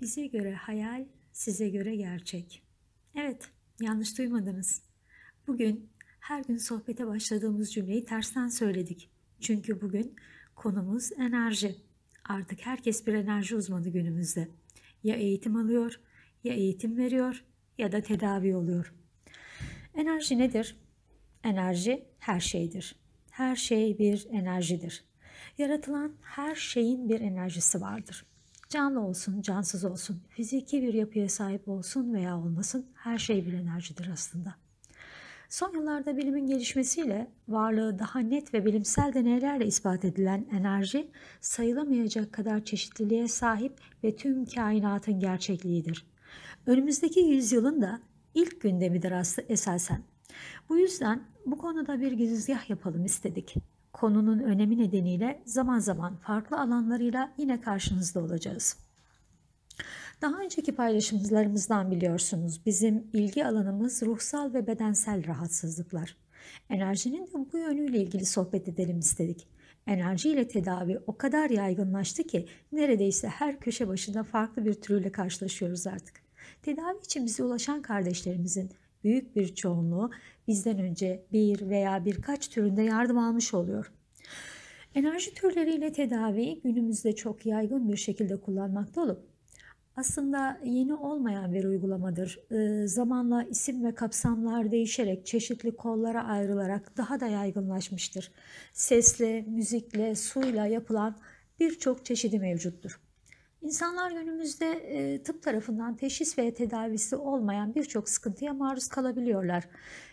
Bize göre hayal, size göre gerçek. Evet, yanlış duymadınız. Bugün her gün sohbete başladığımız cümleyi tersten söyledik. Çünkü bugün konumuz enerji. Artık herkes bir enerji uzmanı günümüzde. Ya eğitim alıyor, ya eğitim veriyor ya da tedavi oluyor. Enerji nedir? Enerji her şeydir. Her şey bir enerjidir. Yaratılan her şeyin bir enerjisi vardır. Canlı olsun, cansız olsun, fiziki bir yapıya sahip olsun veya olmasın her şey bir enerjidir aslında. Son yıllarda bilimin gelişmesiyle varlığı daha net ve bilimsel deneylerle ispat edilen enerji sayılamayacak kadar çeşitliliğe sahip ve tüm kainatın gerçekliğidir. Önümüzdeki yüzyılın da ilk gündemidir aslında esasen. Bu yüzden bu konuda bir girizgah yapalım istedik. Konunun önemi nedeniyle zaman zaman farklı alanlarıyla yine karşınızda olacağız. Daha önceki paylaşımlarımızdan biliyorsunuz bizim ilgi alanımız ruhsal ve bedensel rahatsızlıklar. Enerjinin de bu yönüyle ilgili sohbet edelim istedik. Enerji ile tedavi o kadar yaygınlaştı ki neredeyse her köşe başında farklı bir türüyle karşılaşıyoruz artık. Tedavi için bize ulaşan kardeşlerimizin büyük bir çoğunluğu bizden önce bir veya birkaç türünde yardım almış oluyor. Enerji türleriyle tedavi günümüzde çok yaygın bir şekilde kullanmakta olup aslında yeni olmayan bir uygulamadır. E, zamanla isim ve kapsamlar değişerek çeşitli kollara ayrılarak daha da yaygınlaşmıştır. Sesle, müzikle, suyla yapılan birçok çeşidi mevcuttur. İnsanlar günümüzde e, tıp tarafından teşhis ve tedavisi olmayan birçok sıkıntıya maruz kalabiliyorlar.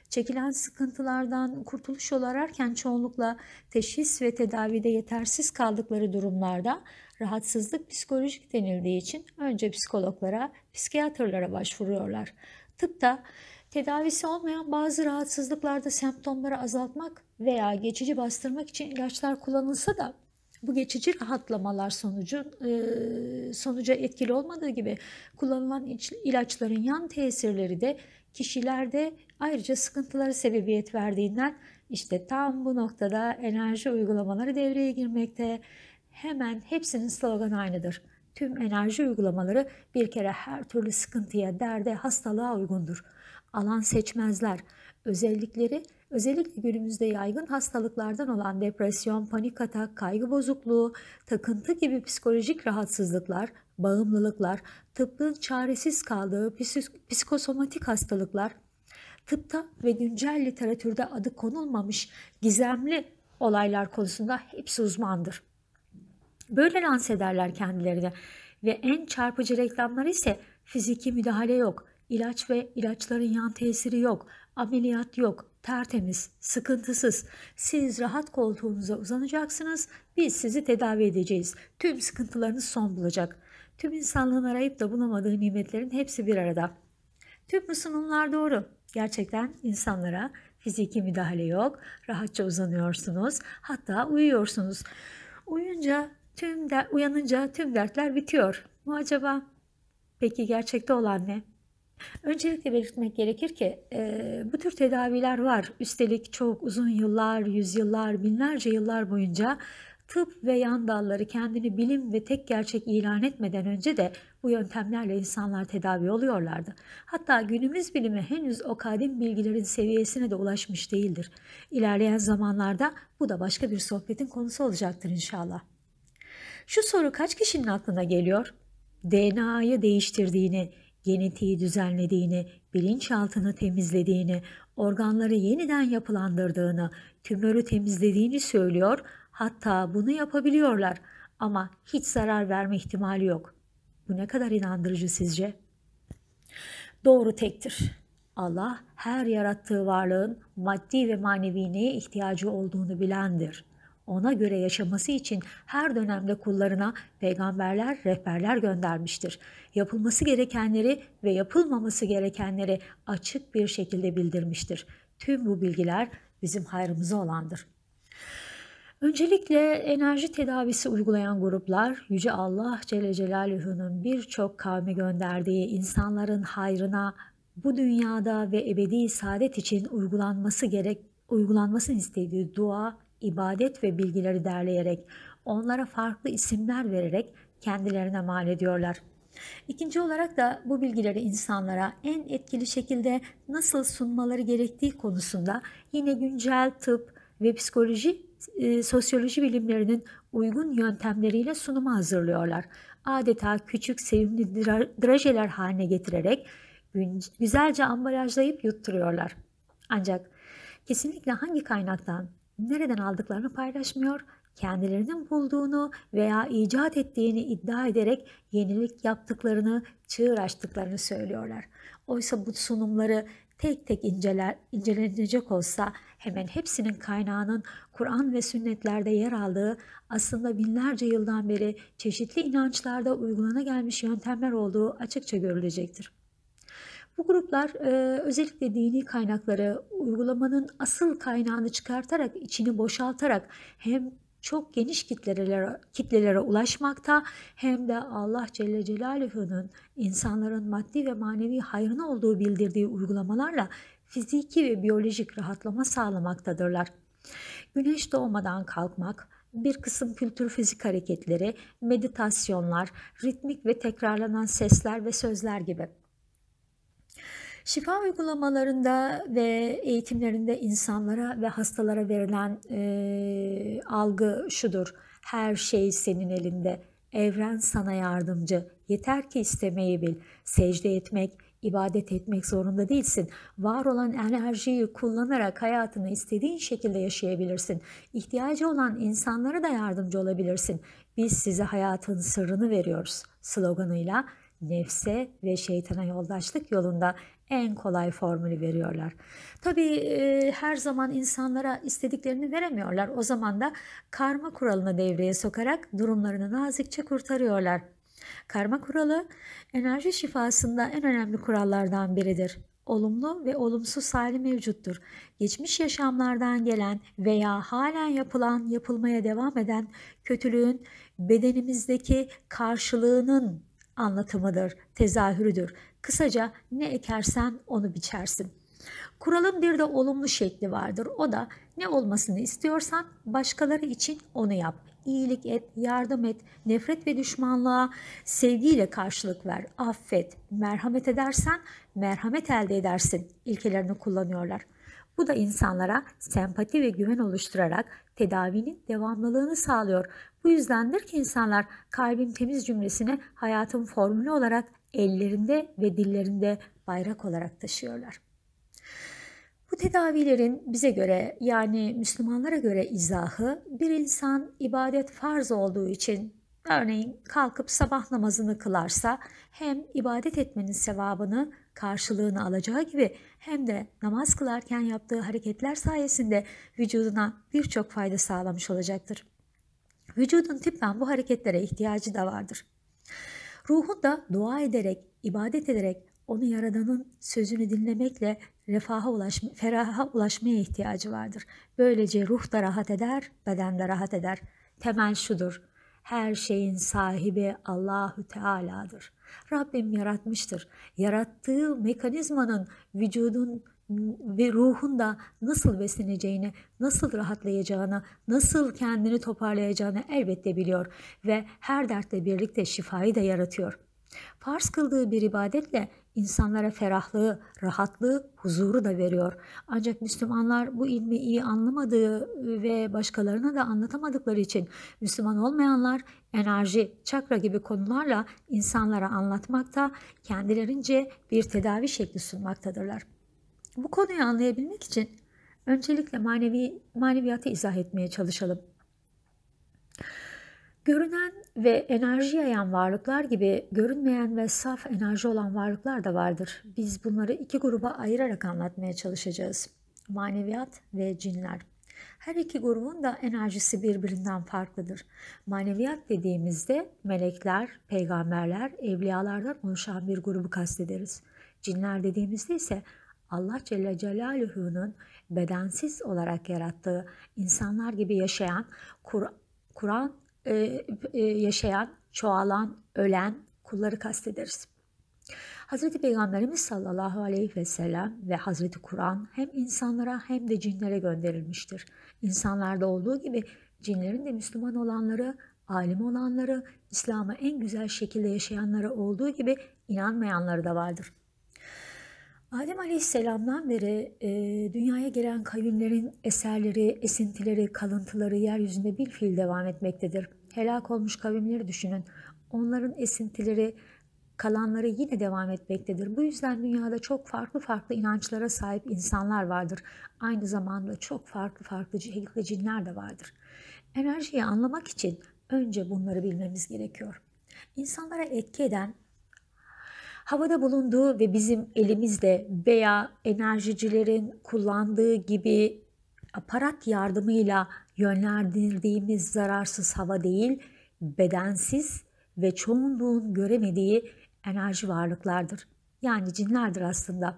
Çekilen sıkıntılardan kurtuluş ararken çoğunlukla teşhis ve tedavide yetersiz kaldıkları durumlarda rahatsızlık psikolojik denildiği için önce psikologlara, psikiyatrlara başvuruyorlar. Tıpta tedavisi olmayan bazı rahatsızlıklarda semptomları azaltmak veya geçici bastırmak için ilaçlar kullanılsa da bu geçici rahatlamalar sonucu e, sonuca etkili olmadığı gibi kullanılan ilaçların yan tesirleri de kişilerde ayrıca sıkıntıları sebebiyet verdiğinden işte tam bu noktada enerji uygulamaları devreye girmekte. Hemen hepsinin sloganı aynıdır. Tüm enerji uygulamaları bir kere her türlü sıkıntıya, derde, hastalığa uygundur. Alan seçmezler. Özellikleri özellikle günümüzde yaygın hastalıklardan olan depresyon, panik atak, kaygı bozukluğu, takıntı gibi psikolojik rahatsızlıklar, bağımlılıklar, tıbbın çaresiz kaldığı psikosomatik hastalıklar, tıpta ve güncel literatürde adı konulmamış gizemli olaylar konusunda hepsi uzmandır. Böyle lanse ederler kendilerine ve en çarpıcı reklamları ise fiziki müdahale yok, ilaç ve ilaçların yan tesiri yok, ameliyat yok, tertemiz, sıkıntısız. Siz rahat koltuğunuza uzanacaksınız, biz sizi tedavi edeceğiz. Tüm sıkıntılarınız son bulacak. Tüm insanlığın arayıp da bulamadığı nimetlerin hepsi bir arada. Tüm bu sunumlar doğru. Gerçekten insanlara fiziki müdahale yok. Rahatça uzanıyorsunuz. Hatta uyuyorsunuz. Uyunca tüm de, uyanınca tüm dertler bitiyor. Mu acaba? Peki gerçekte olan ne? Öncelikle belirtmek gerekir ki e, bu tür tedaviler var. Üstelik çok uzun yıllar, yüzyıllar, binlerce yıllar boyunca tıp ve yan dalları kendini bilim ve tek gerçek ilan etmeden önce de bu yöntemlerle insanlar tedavi oluyorlardı. Hatta günümüz bilimi henüz o kadim bilgilerin seviyesine de ulaşmış değildir. İlerleyen zamanlarda bu da başka bir sohbetin konusu olacaktır inşallah. Şu soru kaç kişinin aklına geliyor? DNA'yı değiştirdiğini, genetiği düzenlediğini, bilinçaltını temizlediğini, organları yeniden yapılandırdığını, tümörü temizlediğini söylüyor. Hatta bunu yapabiliyorlar ama hiç zarar verme ihtimali yok. Bu ne kadar inandırıcı sizce? Doğru tektir. Allah her yarattığı varlığın maddi ve manevi neye ihtiyacı olduğunu bilendir ona göre yaşaması için her dönemde kullarına peygamberler, rehberler göndermiştir. Yapılması gerekenleri ve yapılmaması gerekenleri açık bir şekilde bildirmiştir. Tüm bu bilgiler bizim hayrımıza olandır. Öncelikle enerji tedavisi uygulayan gruplar Yüce Allah Celle Celaluhu'nun birçok kavme gönderdiği insanların hayrına bu dünyada ve ebedi saadet için uygulanması gerek uygulanmasını istediği dua ibadet ve bilgileri derleyerek, onlara farklı isimler vererek kendilerine mal ediyorlar. İkinci olarak da bu bilgileri insanlara en etkili şekilde nasıl sunmaları gerektiği konusunda yine güncel tıp ve psikoloji, e, sosyoloji bilimlerinin uygun yöntemleriyle sunuma hazırlıyorlar. Adeta küçük sevimli drajeler haline getirerek güzelce ambalajlayıp yutturuyorlar. Ancak kesinlikle hangi kaynaktan, nereden aldıklarını paylaşmıyor, kendilerinin bulduğunu veya icat ettiğini iddia ederek yenilik yaptıklarını, çığır açtıklarını söylüyorlar. Oysa bu sunumları tek tek inceler, incelenecek olsa hemen hepsinin kaynağının Kur'an ve sünnetlerde yer aldığı aslında binlerce yıldan beri çeşitli inançlarda uygulana gelmiş yöntemler olduğu açıkça görülecektir. Bu gruplar e, özellikle dini kaynakları uygulamanın asıl kaynağını çıkartarak, içini boşaltarak hem çok geniş kitlelere, kitlelere ulaşmakta hem de Allah Celle Celaluhu'nun insanların maddi ve manevi hayrına olduğu bildirdiği uygulamalarla fiziki ve biyolojik rahatlama sağlamaktadırlar. Güneş doğmadan kalkmak, bir kısım kültür fizik hareketleri, meditasyonlar, ritmik ve tekrarlanan sesler ve sözler gibi. Şifa uygulamalarında ve eğitimlerinde insanlara ve hastalara verilen e, algı şudur. Her şey senin elinde. Evren sana yardımcı. Yeter ki istemeyi bil. Secde etmek, ibadet etmek zorunda değilsin. Var olan enerjiyi kullanarak hayatını istediğin şekilde yaşayabilirsin. İhtiyacı olan insanlara da yardımcı olabilirsin. Biz size hayatın sırrını veriyoruz sloganıyla nefse ve şeytana yoldaşlık yolunda en kolay formülü veriyorlar. Tabii e, her zaman insanlara istediklerini veremiyorlar. O zaman da karma kuralını devreye sokarak durumlarını nazikçe kurtarıyorlar. Karma kuralı enerji şifasında en önemli kurallardan biridir. Olumlu ve olumsuz hali mevcuttur. Geçmiş yaşamlardan gelen veya halen yapılan, yapılmaya devam eden kötülüğün bedenimizdeki karşılığının anlatımıdır, tezahürüdür. Kısaca ne ekersen onu biçersin. Kuralın bir de olumlu şekli vardır. O da ne olmasını istiyorsan başkaları için onu yap. İyilik et, yardım et, nefret ve düşmanlığa sevgiyle karşılık ver, affet, merhamet edersen merhamet elde edersin ilkelerini kullanıyorlar. Bu da insanlara sempati ve güven oluşturarak tedavinin devamlılığını sağlıyor. Bu yüzdendir ki insanlar kalbim temiz cümlesini hayatın formülü olarak ellerinde ve dillerinde bayrak olarak taşıyorlar. Bu tedavilerin bize göre yani Müslümanlara göre izahı bir insan ibadet farz olduğu için örneğin kalkıp sabah namazını kılarsa hem ibadet etmenin sevabını karşılığını alacağı gibi hem de namaz kılarken yaptığı hareketler sayesinde vücuduna birçok fayda sağlamış olacaktır. Vücudun tipen bu hareketlere ihtiyacı da vardır. Ruhu da dua ederek, ibadet ederek onu Yaradan'ın sözünü dinlemekle refaha ulaşma, feraha ulaşmaya ihtiyacı vardır. Böylece ruh da rahat eder, beden de rahat eder. Temel şudur. Her şeyin sahibi Allahü Teala'dır. Rabbim yaratmıştır. Yarattığı mekanizmanın vücudun ve ruhun da nasıl besleneceğini, nasıl rahatlayacağını, nasıl kendini toparlayacağını elbette biliyor ve her dertle birlikte şifayı da yaratıyor. Farz kıldığı bir ibadetle insanlara ferahlığı, rahatlığı, huzuru da veriyor. Ancak Müslümanlar bu ilmi iyi anlamadığı ve başkalarına da anlatamadıkları için Müslüman olmayanlar enerji, çakra gibi konularla insanlara anlatmakta, kendilerince bir tedavi şekli sunmaktadırlar. Bu konuyu anlayabilmek için öncelikle manevi maneviyatı izah etmeye çalışalım. Görünen ve enerji yayan varlıklar gibi görünmeyen ve saf enerji olan varlıklar da vardır. Biz bunları iki gruba ayırarak anlatmaya çalışacağız. Maneviyat ve cinler. Her iki grubun da enerjisi birbirinden farklıdır. Maneviyat dediğimizde melekler, peygamberler, evliyalardan oluşan bir grubu kastederiz. Cinler dediğimizde ise Allah Celle Celaluhu'nun bedensiz olarak yarattığı insanlar gibi yaşayan, Kur'an e, e, yaşayan, çoğalan, ölen kulları kastederiz. Hazreti Peygamberimiz sallallahu aleyhi ve sellem ve Hazreti Kur'an hem insanlara hem de cinlere gönderilmiştir. İnsanlarda olduğu gibi cinlerin de Müslüman olanları alim olanları, İslam'ı en güzel şekilde yaşayanları olduğu gibi inanmayanları da vardır. Adem Aleyhisselam'dan beri e, dünyaya gelen kavimlerin eserleri, esintileri, kalıntıları yeryüzünde bir fiil devam etmektedir. Helak olmuş kavimleri düşünün. Onların esintileri, kalanları yine devam etmektedir. Bu yüzden dünyada çok farklı farklı inançlara sahip insanlar vardır. Aynı zamanda çok farklı farklı şekilde cinler de vardır. Enerjiyi anlamak için önce bunları bilmemiz gerekiyor. İnsanlara etki eden havada bulunduğu ve bizim elimizde veya enerjicilerin kullandığı gibi aparat yardımıyla yönlendirdiğimiz zararsız hava değil, bedensiz ve çoğunluğun göremediği enerji varlıklardır. Yani cinlerdir aslında.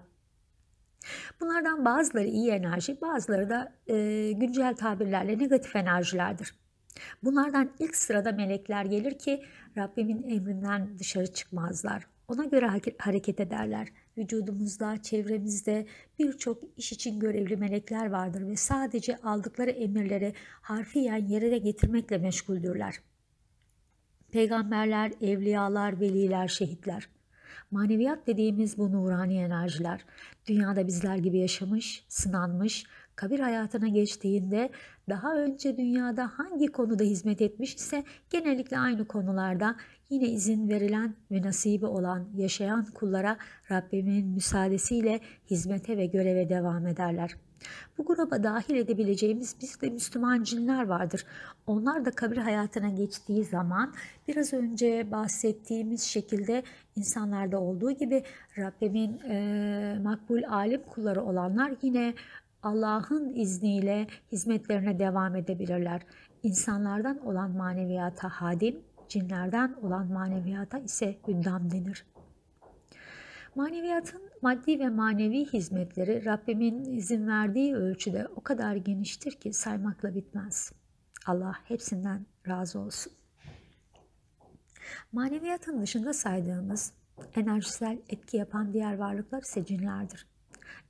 Bunlardan bazıları iyi enerji, bazıları da e, güncel tabirlerle negatif enerjilerdir. Bunlardan ilk sırada melekler gelir ki Rabbimin emrinden dışarı çıkmazlar. Ona göre hareket ederler. Vücudumuzda, çevremizde birçok iş için görevli melekler vardır ve sadece aldıkları emirleri harfiyen yere getirmekle meşguldürler. Peygamberler, evliyalar, veliler, şehitler. Maneviyat dediğimiz bu nurani enerjiler dünyada bizler gibi yaşamış, sınanmış, kabir hayatına geçtiğinde daha önce dünyada hangi konuda hizmet etmiş ise genellikle aynı konularda yine izin verilen ve nasibi olan yaşayan kullara Rabbimin müsaadesiyle hizmete ve göreve devam ederler. Bu gruba dahil edebileceğimiz biz de Müslüman cinler vardır. Onlar da kabir hayatına geçtiği zaman biraz önce bahsettiğimiz şekilde insanlarda olduğu gibi Rabbimin e, makbul alim kulları olanlar yine Allah'ın izniyle hizmetlerine devam edebilirler. İnsanlardan olan maneviyata hadim, cinlerden olan maneviyata ise hüddam denir. Maneviyatın maddi ve manevi hizmetleri Rabbimin izin verdiği ölçüde o kadar geniştir ki saymakla bitmez. Allah hepsinden razı olsun. Maneviyatın dışında saydığımız enerjisel etki yapan diğer varlıklar ise cinlerdir.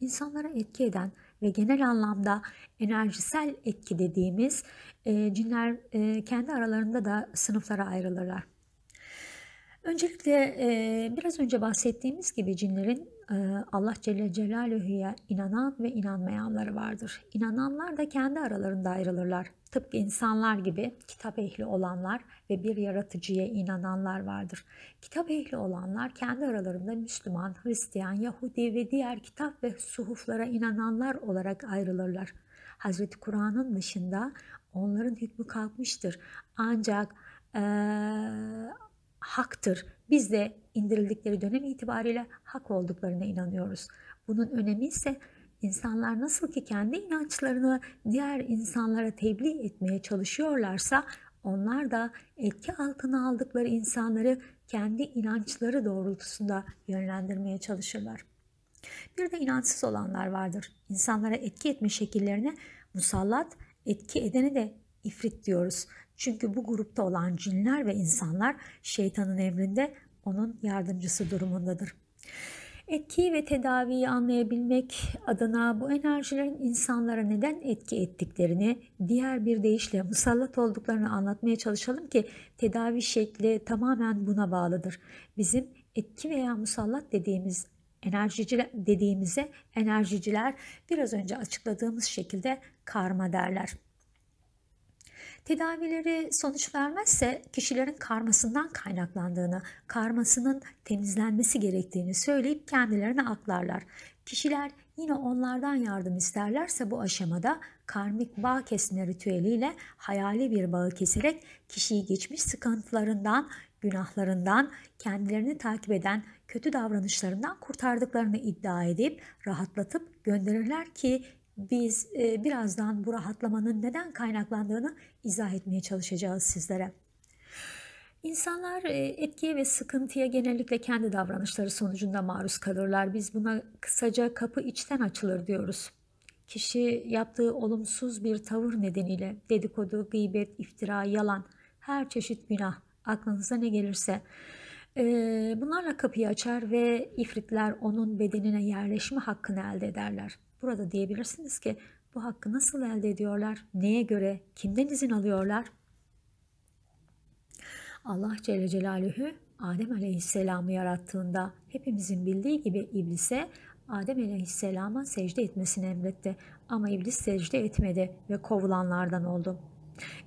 İnsanlara etki eden ve genel anlamda enerjisel etki dediğimiz e, cinler e, kendi aralarında da sınıflara ayrılırlar. Öncelikle e, biraz önce bahsettiğimiz gibi cinlerin Allah Celle Celaluhu'ya inanan ve inanmayanları vardır. İnananlar da kendi aralarında ayrılırlar. Tıpkı insanlar gibi kitap ehli olanlar ve bir yaratıcıya inananlar vardır. Kitap ehli olanlar kendi aralarında Müslüman, Hristiyan, Yahudi ve diğer kitap ve suhuflara inananlar olarak ayrılırlar. Hazreti Kur'an'ın dışında onların hükmü kalkmıştır. Ancak e, haktır. Biz de indirildikleri dönem itibariyle hak olduklarına inanıyoruz. Bunun önemi ise insanlar nasıl ki kendi inançlarını diğer insanlara tebliğ etmeye çalışıyorlarsa onlar da etki altına aldıkları insanları kendi inançları doğrultusunda yönlendirmeye çalışırlar. Bir de inançsız olanlar vardır. İnsanlara etki etme şekillerine musallat, etki edene de ifrit diyoruz. Çünkü bu grupta olan cinler ve insanlar şeytanın emrinde onun yardımcısı durumundadır. Etki ve tedaviyi anlayabilmek adına bu enerjilerin insanlara neden etki ettiklerini, diğer bir deyişle musallat olduklarını anlatmaya çalışalım ki tedavi şekli tamamen buna bağlıdır. Bizim etki veya musallat dediğimiz enerjiciler dediğimize enerjiciler biraz önce açıkladığımız şekilde karma derler. Tedavileri sonuç vermezse kişilerin karmasından kaynaklandığını, karmasının temizlenmesi gerektiğini söyleyip kendilerine aklarlar. Kişiler yine onlardan yardım isterlerse bu aşamada karmik bağ kesme ritüeliyle hayali bir bağı keserek kişiyi geçmiş sıkıntılarından, günahlarından, kendilerini takip eden kötü davranışlarından kurtardıklarını iddia edip rahatlatıp gönderirler ki biz e, birazdan bu rahatlamanın neden kaynaklandığını izah etmeye çalışacağız sizlere. İnsanlar e, etkiye ve sıkıntıya genellikle kendi davranışları sonucunda maruz kalırlar. Biz buna kısaca kapı içten açılır diyoruz. Kişi yaptığı olumsuz bir tavır nedeniyle dedikodu, gıybet, iftira, yalan, her çeşit günah, aklınıza ne gelirse bunlarla kapıyı açar ve ifritler onun bedenine yerleşme hakkını elde ederler. Burada diyebilirsiniz ki bu hakkı nasıl elde ediyorlar? Neye göre? Kimden izin alıyorlar? Allah Celle Celaluhu Adem Aleyhisselam'ı yarattığında hepimizin bildiği gibi iblise Adem Aleyhisselam'a secde etmesini emretti. Ama iblis secde etmedi ve kovulanlardan oldu.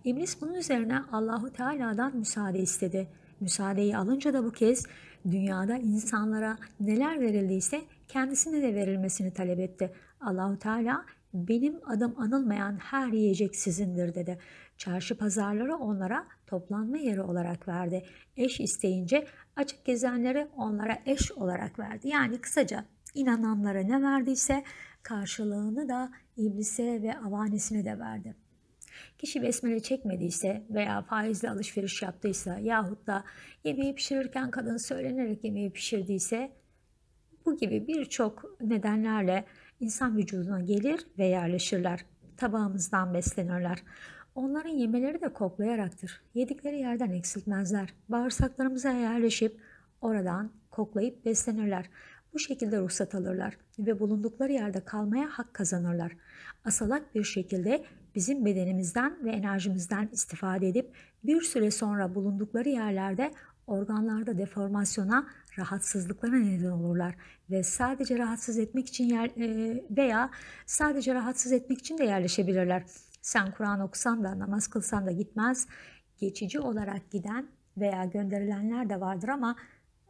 İblis bunun üzerine Allahu Teala'dan müsaade istedi. Müsaadeyi alınca da bu kez dünyada insanlara neler verildiyse kendisine de verilmesini talep etti. Allahu Teala benim adım anılmayan her yiyecek sizindir dedi. Çarşı pazarları onlara toplanma yeri olarak verdi. Eş isteyince açık gezenleri onlara eş olarak verdi. Yani kısaca inananlara ne verdiyse karşılığını da iblise ve avanesine de verdi. Kişi besmele çekmediyse veya faizle alışveriş yaptıysa yahut da yemeği pişirirken kadın söylenerek yemeği pişirdiyse bu gibi birçok nedenlerle insan vücuduna gelir ve yerleşirler. Tabağımızdan beslenirler. Onların yemeleri de koklayaraktır. Yedikleri yerden eksiltmezler. Bağırsaklarımıza yerleşip oradan koklayıp beslenirler. Bu şekilde ruhsat alırlar ve bulundukları yerde kalmaya hak kazanırlar. Asalak bir şekilde bizim bedenimizden ve enerjimizden istifade edip bir süre sonra bulundukları yerlerde organlarda deformasyona, rahatsızlıklara neden olurlar ve sadece rahatsız etmek için yer, e, veya sadece rahatsız etmek için de yerleşebilirler. Sen Kur'an okusan da namaz kılsan da gitmez. Geçici olarak giden veya gönderilenler de vardır ama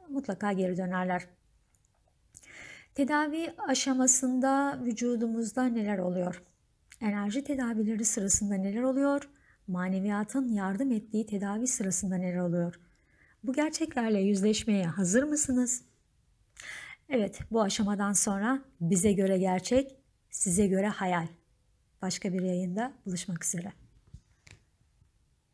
mutlaka geri dönerler. Tedavi aşamasında vücudumuzda neler oluyor? Enerji tedavileri sırasında neler oluyor? Maneviyatın yardım ettiği tedavi sırasında neler oluyor? Bu gerçeklerle yüzleşmeye hazır mısınız? Evet, bu aşamadan sonra bize göre gerçek, size göre hayal. Başka bir yayında buluşmak üzere.